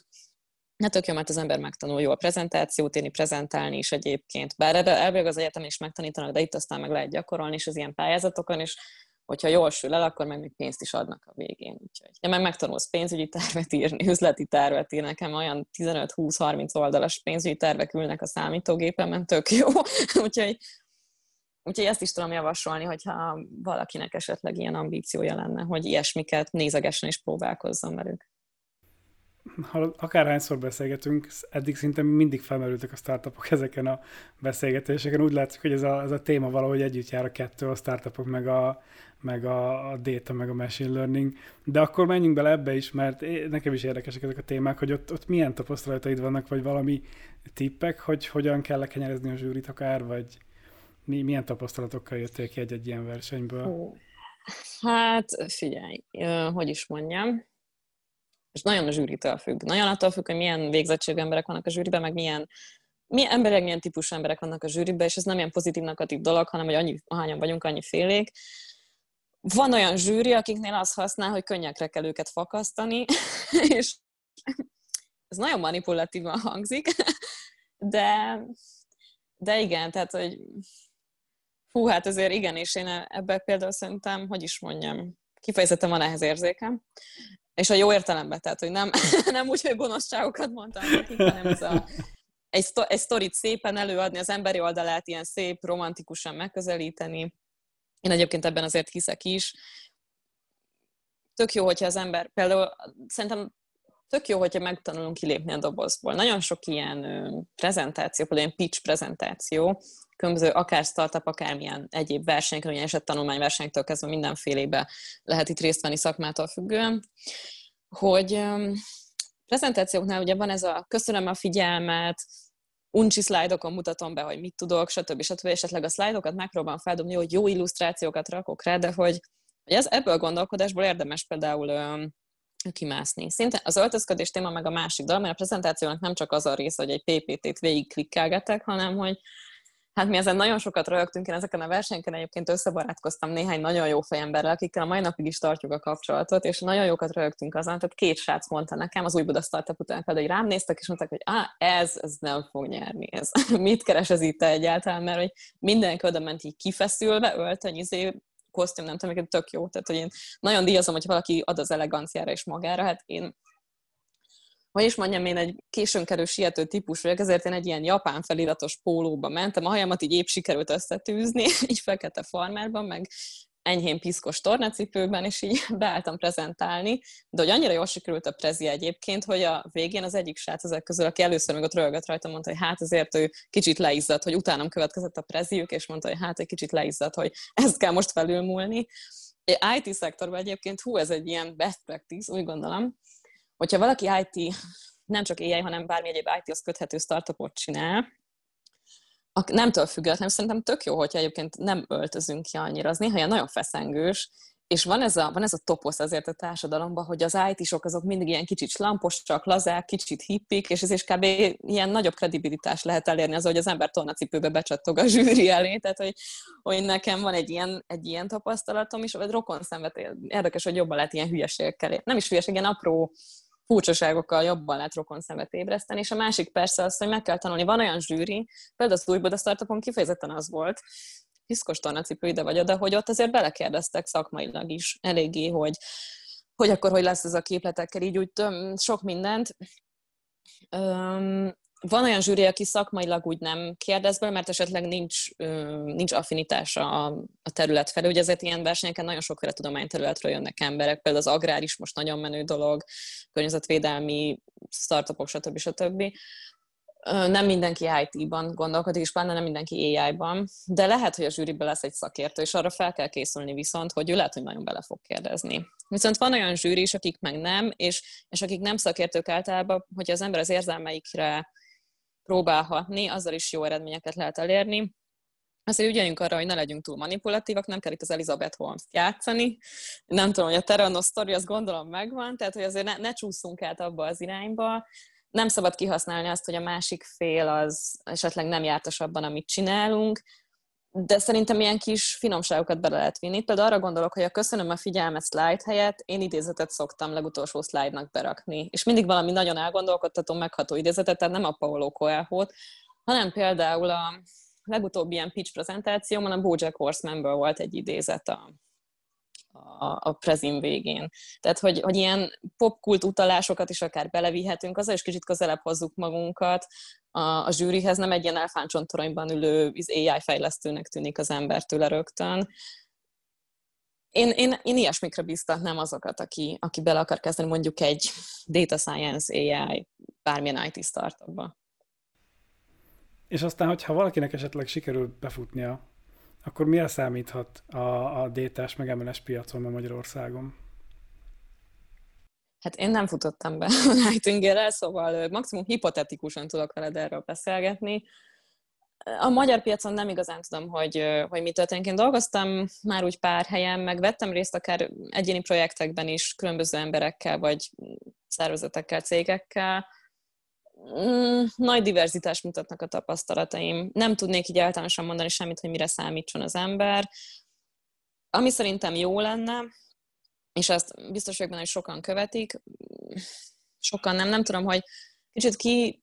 Hát tök jó, mert az ember megtanul jól prezentációt írni, prezentálni is egyébként. Bár ebbe elvileg az egyetem is megtanítanak, de itt aztán meg lehet gyakorolni is az ilyen pályázatokon, és hogyha jól sül el, akkor meg még pénzt is adnak a végén. Úgyhogy, ja, meg megtanulsz pénzügyi tervet írni, üzleti tervet írni. Nekem olyan 15-20-30 oldalas pénzügyi tervek ülnek a számítógépemen, tök jó. úgyhogy, úgyhogy ezt is tudom javasolni, hogyha valakinek esetleg ilyen ambíciója lenne, hogy ilyesmiket nézegesen is próbálkozzon velük. akárhányszor beszélgetünk, eddig szinte mindig felmerültek a startupok ezeken a beszélgetéseken. Úgy látszik, hogy ez a, ez a téma valahogy együtt jár a kettő, a startupok, meg a, meg a, a data, meg a machine learning. De akkor menjünk bele ebbe is, mert nekem is érdekesek ezek a témák, hogy ott, ott milyen tapasztalataid vannak, vagy valami tippek, hogy hogyan kell lekenyerezni a zsűrit akár, vagy mi, milyen tapasztalatokkal jöttél ki egy-egy ilyen versenyből? Hát figyelj, hogy is mondjam, és nagyon a zsűritől függ. Nagyon attól függ, hogy milyen végzettségű emberek vannak a zsűriben, meg milyen, milyen emberek, milyen típusú emberek vannak a zsűriben, és ez nem ilyen pozitív-negatív dolog, hanem hogy annyi, ahányan vagyunk, annyi félék. Van olyan zsűri, akiknél az használ, hogy könnyekre kell őket fakasztani, és ez nagyon manipulatívan hangzik, de, de igen, tehát, hogy hú, hát azért igen, és én ebben például szerintem, hogy is mondjam, kifejezetten van ehhez érzékem, és a jó értelemben, tehát, hogy nem, nem úgy, hogy gonoszságokat mondtam nekik, hanem ez a, egy, szto- egy sztorit szépen előadni, az emberi oldalát ilyen szép, romantikusan megközelíteni. Én egyébként ebben azért hiszek is. Tök jó, hogyha az ember, például szerintem tök jó, hogyha megtanulunk kilépni a dobozból. Nagyon sok ilyen prezentáció, például ilyen pitch prezentáció, különböző akár startup, akármilyen egyéb versenyekről, ilyen esettanulmányversenyektől kezdve mindenfélébe lehet itt részt venni szakmától függően, hogy prezentációknál ugye van ez a köszönöm a figyelmet, uncsi szlájdokon mutatom be, hogy mit tudok, stb. stb. Esetleg a szlájdokat megpróbálom feldobni, hogy jó illusztrációkat rakok rá, de hogy, hogy ez, ebből a gondolkodásból érdemes például kimászni. Szinte az öltözködés téma meg a másik dolog, mert a prezentációnak nem csak az a része, hogy egy PPT-t végig klikkelgetek, hanem hogy Hát mi ezen nagyon sokat rögtünk, én ezeken a versenyeken egyébként összebarátkoztam néhány nagyon jó fejemberrel, akikkel a mai napig is tartjuk a kapcsolatot, és nagyon jókat rögtünk azon, tehát két srác mondta nekem az új Buda Startup után például, hogy rám néztek, és mondták, hogy ah, ez, ez nem fog nyerni, ez. Mit keres ez itt egyáltalán, mert hogy mindenki oda ment így kifeszülve, öltöny, izé, kosztüm, nem tudom, tök jó. Tehát, hogy én nagyon díjazom, hogy valaki ad az eleganciára és magára, hát én hogy is mondjam, én egy későn kerül siető típus vagyok, ezért én egy ilyen japán feliratos pólóba mentem, a hajamat így épp sikerült összetűzni, így fekete farmerban, meg enyhén piszkos tornacipőben, és így beálltam prezentálni, de hogy annyira jól sikerült a prezi egyébként, hogy a végén az egyik srác ezek közül, aki először még ott rögött rajta, mondta, hogy hát azért ő kicsit leizzadt, hogy utánam következett a preziük, és mondta, hogy hát egy kicsit leizzadt, hogy ezt kell most felülmúlni. IT szektorban egyébként, hú, ez egy ilyen best practice, úgy gondolom, hogyha valaki IT, nem csak AI, hanem bármi egyéb IT-hoz köthető startupot csinál, nemtől függetlenül szerintem tök jó, hogyha egyébként nem öltözünk ki annyira. Az néha ilyen nagyon feszengős, és van ez a, van ez a toposz azért a társadalomban, hogy az IT-sok azok mindig ilyen kicsit slamposak, lazák, kicsit hippik, és ez is kb. ilyen nagyobb kredibilitást lehet elérni az, hogy az ember tornacipőbe becsattog a zsűri elé, tehát hogy, hogy nekem van egy ilyen, egy ilyen tapasztalatom, és vagy rokon szenved, érdekes, hogy jobban lehet ilyen hülyeségekkel, nem is hülyeség, ilyen apró furcsaságokkal jobban lehet rokon szemet ébreszteni, és a másik persze az, hogy meg kell tanulni. Van olyan zsűri, például az újból a startupon kifejezetten az volt, piszkos tornacipő ide vagy oda, hogy ott azért belekérdeztek szakmailag is eléggé, hogy, hogy akkor hogy lesz ez a képletekkel, így úgy töm, sok mindent. Um, van olyan zsűri, aki szakmailag úgy nem kérdez be, mert esetleg nincs, nincs affinitása a, a terület felé. Ugye ezért ilyen versenyeken nagyon sokféle tudományterületről jönnek emberek, például az agrár is most nagyon menő dolog, környezetvédelmi startupok, stb. stb. Nem mindenki IT-ban gondolkodik, és pláne nem mindenki AI-ban, de lehet, hogy a zsűriben lesz egy szakértő, és arra fel kell készülni viszont, hogy ő lehet, hogy nagyon bele fog kérdezni. Viszont van olyan zsűri is, akik meg nem, és, és akik nem szakértők általában, hogyha az ember az érzelmeikre próbálhatni, azzal is jó eredményeket lehet elérni. Azért ügyeljünk arra, hogy ne legyünk túl manipulatívak, nem kell itt az Elizabeth Holmes-t játszani. Nem tudom, hogy a Terranos story, azt gondolom megvan, tehát hogy azért ne, ne csúszunk át abba az irányba. Nem szabad kihasználni azt, hogy a másik fél az esetleg nem jártas abban, amit csinálunk, de szerintem ilyen kis finomságokat bele lehet vinni. Például arra gondolok, hogy a köszönöm a figyelmet slide helyett én idézetet szoktam legutolsó slide-nak berakni. És mindig valami nagyon elgondolkodtató, megható idézetet, tehát nem a Paulo coelho hanem például a legutóbbi ilyen pitch prezentációmon a Bojack Horsemanből volt egy idézet a, a, a prezim végén. Tehát, hogy, hogy ilyen popkult utalásokat is akár belevihetünk, azzal is kicsit közelebb hozzuk magunkat a, a zsűrihez, nem egy ilyen elfánccsontoronyban ülő AI fejlesztőnek tűnik az ember tőle rögtön. én, én, én ilyesmikre biztatnám azokat, aki, aki bele akar kezdeni mondjuk egy data science, AI, bármilyen IT startupba. És aztán, hogyha valakinek esetleg sikerül befutnia, akkor mire számíthat a, a détás meg piacon ma Magyarországon? Hát én nem futottam be a Nightingale-el, szóval maximum hipotetikusan tudok veled erről beszélgetni. A magyar piacon nem igazán tudom, hogy, hogy mi történik. Én dolgoztam már úgy pár helyen, meg vettem részt akár egyéni projektekben is, különböző emberekkel, vagy szervezetekkel, cégekkel. Mm, nagy diverzitást mutatnak a tapasztalataim. Nem tudnék így általánosan mondani semmit, hogy mire számítson az ember. Ami szerintem jó lenne, és ezt biztos vagyok benne, hogy sokan követik, sokan nem, nem tudom, hogy kicsit ki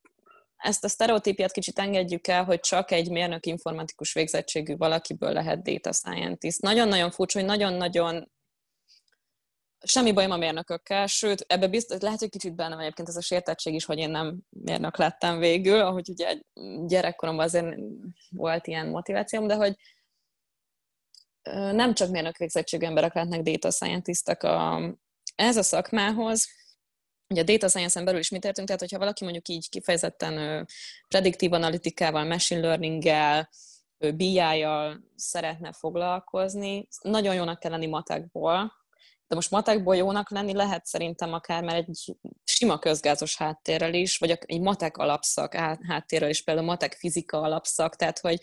ezt a sztereotípiát kicsit engedjük el, hogy csak egy mérnök informatikus végzettségű valakiből lehet data scientist. Nagyon-nagyon furcsa, hogy nagyon-nagyon semmi bajom a mérnökökkel, sőt, ebbe biztos, lehet, hogy kicsit bennem egyébként ez a sértettség is, hogy én nem mérnök lettem végül, ahogy ugye gyerekkoromban azért volt ilyen motivációm, de hogy nem csak mérnök végzettségű emberek lehetnek data scientistek a, ez a szakmához, Ugye a data science-en belül is mit értünk, tehát hogyha valaki mondjuk így kifejezetten prediktív analitikával, machine learning-gel, BI-jal szeretne foglalkozni, nagyon jónak kell lenni matekból, de most matekból jónak lenni lehet szerintem akár már egy sima közgázos háttérrel is, vagy egy matek alapszak háttérrel is, például matek fizika alapszak, tehát hogy,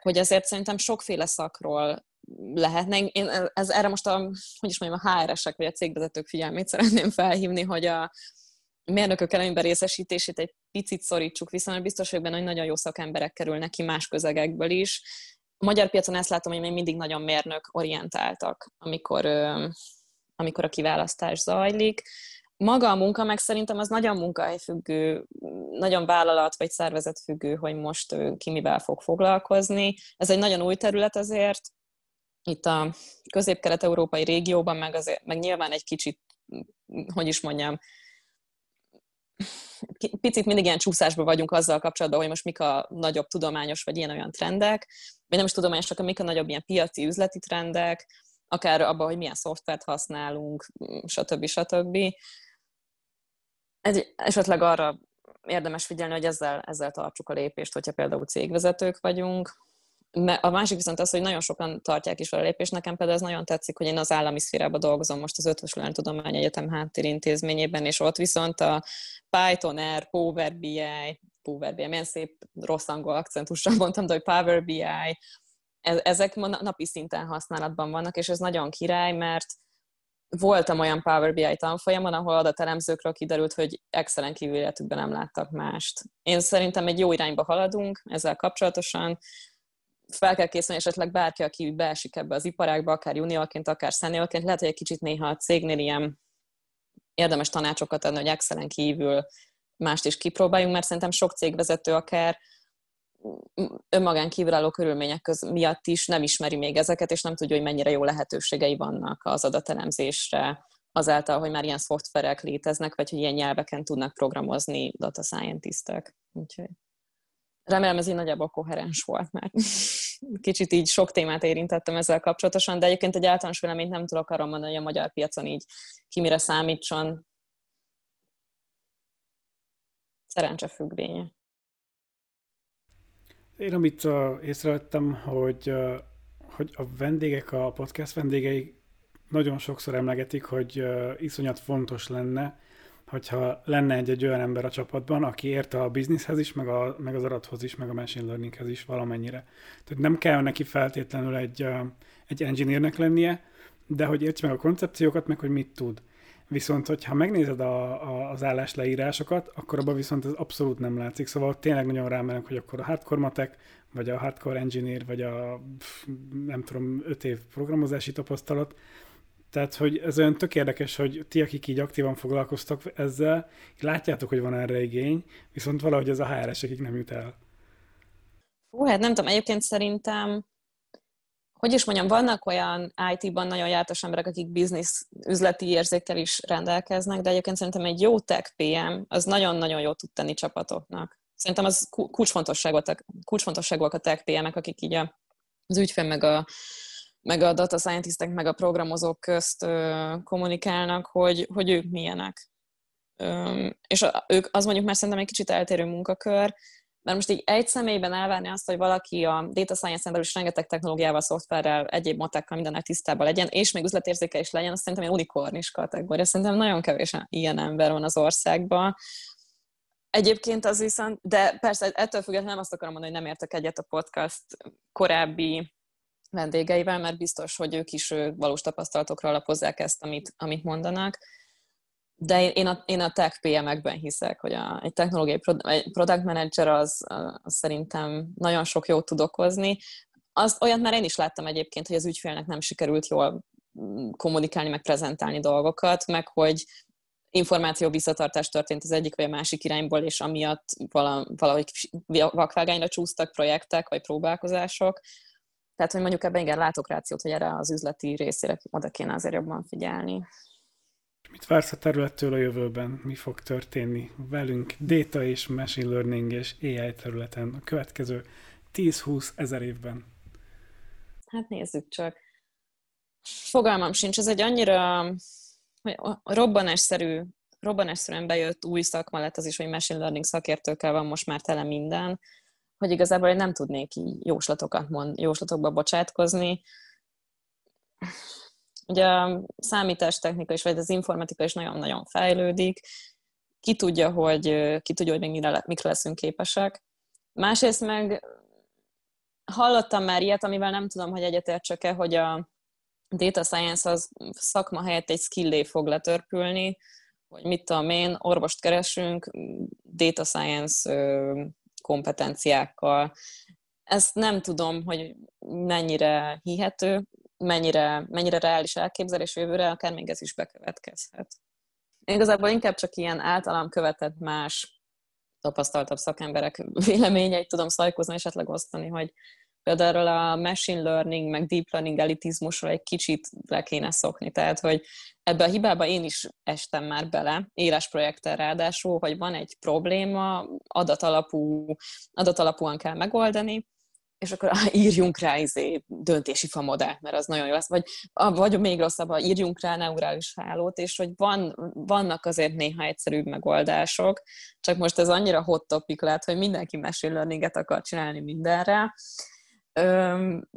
hogy azért szerintem sokféle szakról lehetne. Én ez, erre most a, hogy is mondjam, a HR-esek vagy a cégvezetők figyelmét szeretném felhívni, hogy a mérnökök előnyben részesítését egy picit szorítsuk vissza, mert biztos vagyok benne, hogy nagyon jó szakemberek kerülnek ki más közegekből is. A magyar piacon ezt látom, hogy még mindig nagyon mérnök orientáltak, amikor, amikor a kiválasztás zajlik. Maga a munka meg szerintem az nagyon munkahelyfüggő, nagyon vállalat vagy szervezet függő, hogy most ki mivel fog foglalkozni. Ez egy nagyon új terület azért, itt a közép-kelet-európai régióban, meg, azért, meg nyilván egy kicsit, hogy is mondjam, picit mindig ilyen csúszásban vagyunk azzal kapcsolatban, hogy most mik a nagyobb tudományos vagy ilyen-olyan trendek, vagy nem is tudományosak, mik a nagyobb ilyen piaci üzleti trendek, akár abban, hogy milyen szoftvert használunk, stb. stb. Egy, esetleg arra érdemes figyelni, hogy ezzel, ezzel tartsuk a lépést, hogyha például cégvezetők vagyunk, a másik viszont az, hogy nagyon sokan tartják is a lépést. Nekem például ez nagyon tetszik, hogy én az állami szférában dolgozom most az Ötvös Tudomány Egyetem háttérintézményében, és ott viszont a Python R, Power BI, Power BI, milyen szép rossz angol akcentussal mondtam, de hogy Power BI, e, ezek napi szinten használatban vannak, és ez nagyon király, mert voltam olyan Power BI tanfolyamon, ahol adatelemzőkről kiderült, hogy excellent kívül életükben nem láttak mást. Én szerintem egy jó irányba haladunk ezzel kapcsolatosan, fel kell készülni esetleg bárki, aki beesik ebbe az iparágba, akár juniorként, akár seniorként, lehet, hogy egy kicsit néha a cégnél ilyen érdemes tanácsokat adni, hogy Excelen kívül mást is kipróbáljunk, mert szerintem sok cégvezető akár önmagán kívülálló körülmények köz miatt is nem ismeri még ezeket, és nem tudja, hogy mennyire jó lehetőségei vannak az adatelemzésre, azáltal, hogy már ilyen szoftverek léteznek, vagy hogy ilyen nyelveken tudnak programozni data scientistek. Úgyhogy remélem ez így nagyjából koherens volt, mert kicsit így sok témát érintettem ezzel kapcsolatosan, de egyébként egy általános véleményt nem tudok arra mondani, hogy a magyar piacon így ki mire számítson. Szerencse. Én amit uh, észrevettem, hogy, hogy a vendégek, a podcast vendégei nagyon sokszor emlegetik, hogy uh, iszonyat fontos lenne, hogyha lenne egy-egy olyan ember a csapatban, aki érte a bizniszhez is, meg, a, meg az adathoz is, meg a machine learninghez is valamennyire. Tehát nem kell neki feltétlenül egy, egy engineernek lennie, de hogy érts meg a koncepciókat, meg hogy mit tud. Viszont, hogyha megnézed a, a, az állásleírásokat, akkor abban viszont ez abszolút nem látszik. Szóval tényleg nagyon rámennek, hogy akkor a hardcore matek, vagy a hardcore engineer, vagy a nem tudom, öt év programozási tapasztalat, tehát, hogy ez olyan tök érdekes, hogy ti, akik így aktívan foglalkoztak ezzel, látjátok, hogy van erre igény, viszont valahogy ez a HR-esekig nem jut el. Hú, hát nem tudom, egyébként szerintem, hogy is mondjam, vannak olyan IT-ban nagyon jártas emberek, akik biznisz üzleti érzékkel is rendelkeznek, de egyébként szerintem egy jó tech PM az nagyon-nagyon jó tud tenni csapatoknak. Szerintem az kulcsfontosságúak a tech PM-ek, akik így a, az ügyfél meg a meg a data scientistek, meg a programozók közt kommunikálnak, hogy, hogy ők milyenek. És ők, az mondjuk már szerintem egy kicsit eltérő munkakör, mert most így egy személyben elvárni azt, hogy valaki a data science belül is rengeteg technológiával, szoftverrel, egyéb motákkal mindennek tisztában legyen, és még üzletérzéke is legyen, azt szerintem egy unikornis kategória. Szerintem nagyon kevés ilyen ember van az országban. Egyébként az viszont, de persze ettől függetlenül nem azt akarom mondani, hogy nem értek egyet a podcast korábbi vendégeivel, mert biztos, hogy ők is valós tapasztalatokra alapozzák ezt, amit, amit mondanak de én a, én a tech PM-ekben hiszek, hogy a, egy technológiai product manager az, az szerintem nagyon sok jót tud okozni. Azt, olyat már én is láttam egyébként, hogy az ügyfélnek nem sikerült jól mm, kommunikálni, meg prezentálni dolgokat, meg hogy információ visszatartás történt az egyik vagy a másik irányból, és amiatt valahogy vakvágányra csúsztak projektek vagy próbálkozások. Tehát, hogy mondjuk ebben igen látok rációt, hogy erre az üzleti részére oda kéne azért jobban figyelni. Mit vársz a területtől a jövőben? Mi fog történni velünk data és machine learning és AI területen a következő 10-20 ezer évben? Hát nézzük csak. Fogalmam sincs, ez egy annyira robbanásszerű, robbanásszerűen bejött új szakma lett az is, hogy machine learning szakértőkkel van most már tele minden, hogy igazából én nem tudnék így jóslatokat mond, jóslatokba bocsátkozni Ugye a számítástechnika is, vagy az informatika is nagyon-nagyon fejlődik, ki tudja, hogy, ki tudja, hogy még mire, mikre leszünk képesek. Másrészt meg hallottam már ilyet, amivel nem tudom, hogy egyetértsek-e, hogy a data science az szakma helyett egy skillé fog letörpülni, hogy mit tudom én, orvost keresünk, data science kompetenciákkal. Ezt nem tudom, hogy mennyire hihető, mennyire, mennyire reális elképzelés jövőre, akár még ez is bekövetkezhet. Én igazából inkább csak ilyen általam követett más tapasztaltabb szakemberek véleményeit tudom szajkozni, esetleg osztani, hogy például a machine learning, meg deep learning elitizmusról egy kicsit le kéne szokni. Tehát, hogy ebbe a hibába én is estem már bele, éles projekttel ráadásul, hogy van egy probléma, adatalapú, adatalapúan kell megoldani, és akkor írjunk rá izé, döntési famodát, mert az nagyon jó lesz, vagy, vagy még rosszabb, írjunk rá neurális hálót, és hogy van, vannak azért néha egyszerűbb megoldások, csak most ez annyira hot topic lett, hogy mindenki machine learning-et akar csinálni mindenre. Öm,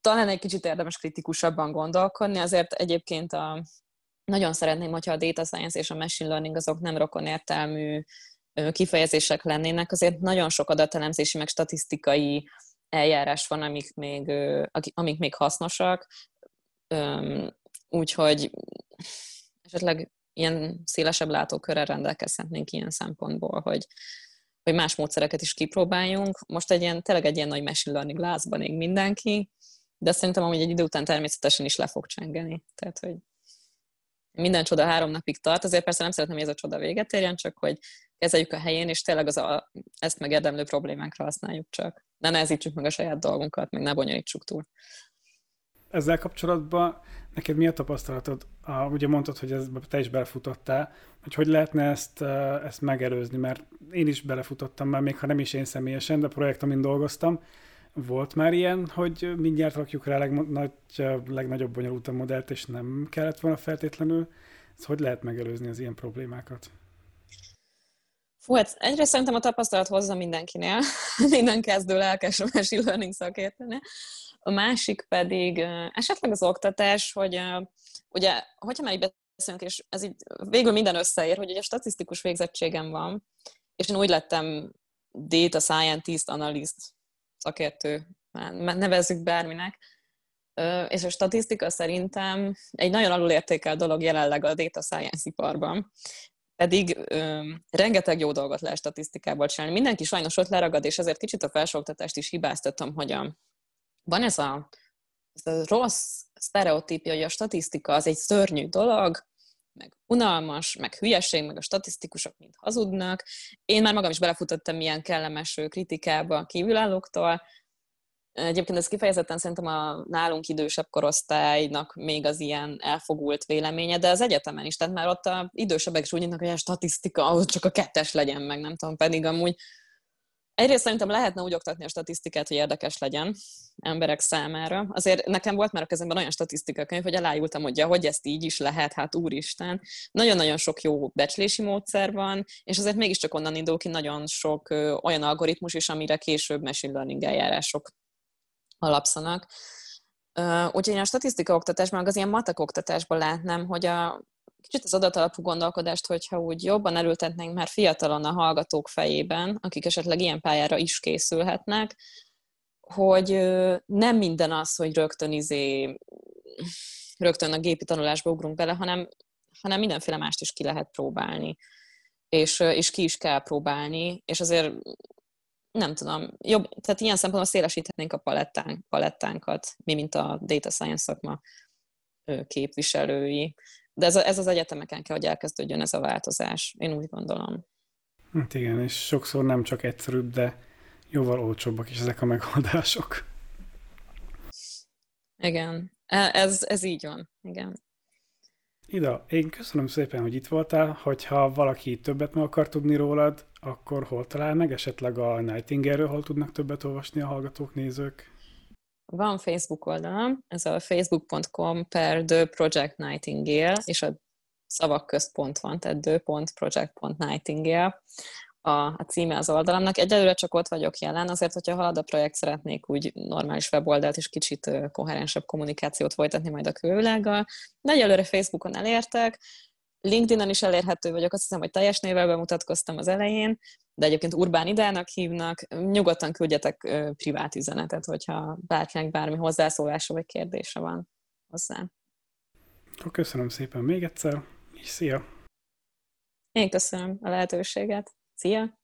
talán egy kicsit érdemes kritikusabban gondolkodni, azért egyébként a, nagyon szeretném, hogyha a data science és a machine learning azok nem rokon értelmű kifejezések lennének, azért nagyon sok adatelemzési, meg statisztikai eljárás van, amik még, amik még hasznosak, úgyhogy esetleg ilyen szélesebb látókörrel rendelkezhetnénk ilyen szempontból, hogy, hogy más módszereket is kipróbáljunk. Most egy ilyen, tényleg egy ilyen nagy machine learning lázban ég mindenki, de szerintem amúgy egy idő után természetesen is le fog csengeni. Tehát, hogy minden csoda három napig tart, azért persze nem szeretném, hogy ez a csoda véget érjen, csak hogy kezeljük a helyén, és tényleg az a, ezt megérdemlő problémánkra használjuk csak. Ne nehezítsük meg a saját dolgunkat, meg ne bonyolítsuk túl. Ezzel kapcsolatban neked mi a tapasztalatod? A, ugye mondtad, hogy ez, te is belefutottál, hogy hogy lehetne ezt, ezt megelőzni, mert én is belefutottam már, még ha nem is én személyesen, de projekt, amin dolgoztam, volt már ilyen, hogy mindjárt rakjuk rá legnagy, legnagyobb bonyolultabb modellt, és nem kellett volna feltétlenül. Ez hogy lehet megelőzni az ilyen problémákat? Fú, hát egyrészt szerintem a tapasztalat hozza mindenkinél, minden kezdő lelkes machine learning szakértőnél. A másik pedig esetleg az oktatás, hogy ugye, hogyha már így beszélünk, és ez így végül minden összeér, hogy ugye statisztikus végzettségem van, és én úgy lettem data scientist, analyst szakértő, nevezzük bárminek, és a statisztika szerintem egy nagyon alulértékelt dolog jelenleg a data science iparban pedig ö, rengeteg jó dolgot lehet statisztikából csinálni. Mindenki sajnos ott leragad, és ezért kicsit a felsőoktatást is hibáztatom, hogy a, van ez a, ez a rossz sztereotípia, hogy a statisztika az egy szörnyű dolog, meg unalmas, meg hülyeség, meg a statisztikusok mind hazudnak. Én már magam is belefutottam ilyen kellemes kritikába a kívülállóktól, Egyébként ez kifejezetten szerintem a nálunk idősebb korosztálynak még az ilyen elfogult véleménye, de az egyetemen is, tehát már ott a idősebbek is úgy nyitnak, hogy a statisztika, ahhoz csak a kettes legyen meg, nem tudom, pedig amúgy egyrészt szerintem lehetne úgy oktatni a statisztikát, hogy érdekes legyen emberek számára. Azért nekem volt már a kezemben olyan statisztikakönyv, hogy elájultam, hogy ja, hogy ezt így is lehet, hát úristen. Nagyon-nagyon sok jó becslési módszer van, és azért mégiscsak onnan indul ki nagyon sok ö, olyan algoritmus is, amire később machine learning eljárások alapszanak. Úgyhogy én a statisztika oktatásban, meg az ilyen matek oktatásban látnám, hogy a, kicsit az adatalapú gondolkodást, hogyha úgy jobban elültetnénk már fiatalon a hallgatók fejében, akik esetleg ilyen pályára is készülhetnek, hogy nem minden az, hogy rögtön izé, rögtön a gépi tanulásba ugrunk bele, hanem, hanem mindenféle mást is ki lehet próbálni. És, és ki is kell próbálni, és azért nem tudom, jobb, tehát ilyen szempontból szélesíthetnénk a palettánk, palettánkat, mi, mint a data science szakma képviselői. De ez, ez az egyetemeken kell, hogy elkezdődjön ez a változás, én úgy gondolom. Hát igen, és sokszor nem csak egyszerűbb, de jóval olcsóbbak is ezek a megoldások. Igen, e, ez, ez így van, igen. Ida, én köszönöm szépen, hogy itt voltál. Hogyha valaki többet meg akar tudni rólad, akkor hol talál meg? Esetleg a Nightingale-ről hol tudnak többet olvasni a hallgatók, nézők? Van Facebook oldalam, ez a facebook.com per The Project Nightingale, és a szavak közt pont van, tehát the.project.nightingale a, a címe az oldalamnak. Egyelőre csak ott vagyok jelen, azért, hogyha halad a projekt, szeretnék úgy normális weboldalt és kicsit koherensebb kommunikációt folytatni majd a külvilággal. De egyelőre Facebookon elértek, LinkedIn-en is elérhető vagyok, azt hiszem, hogy teljes névvel bemutatkoztam az elején, de egyébként Urbán Idának hívnak, nyugodtan küldjetek privát üzenetet, hogyha bárkinek bármi hozzászólása vagy kérdése van hozzá. Köszönöm szépen még egyszer, és szia! Én köszönöm a lehetőséget. Szia!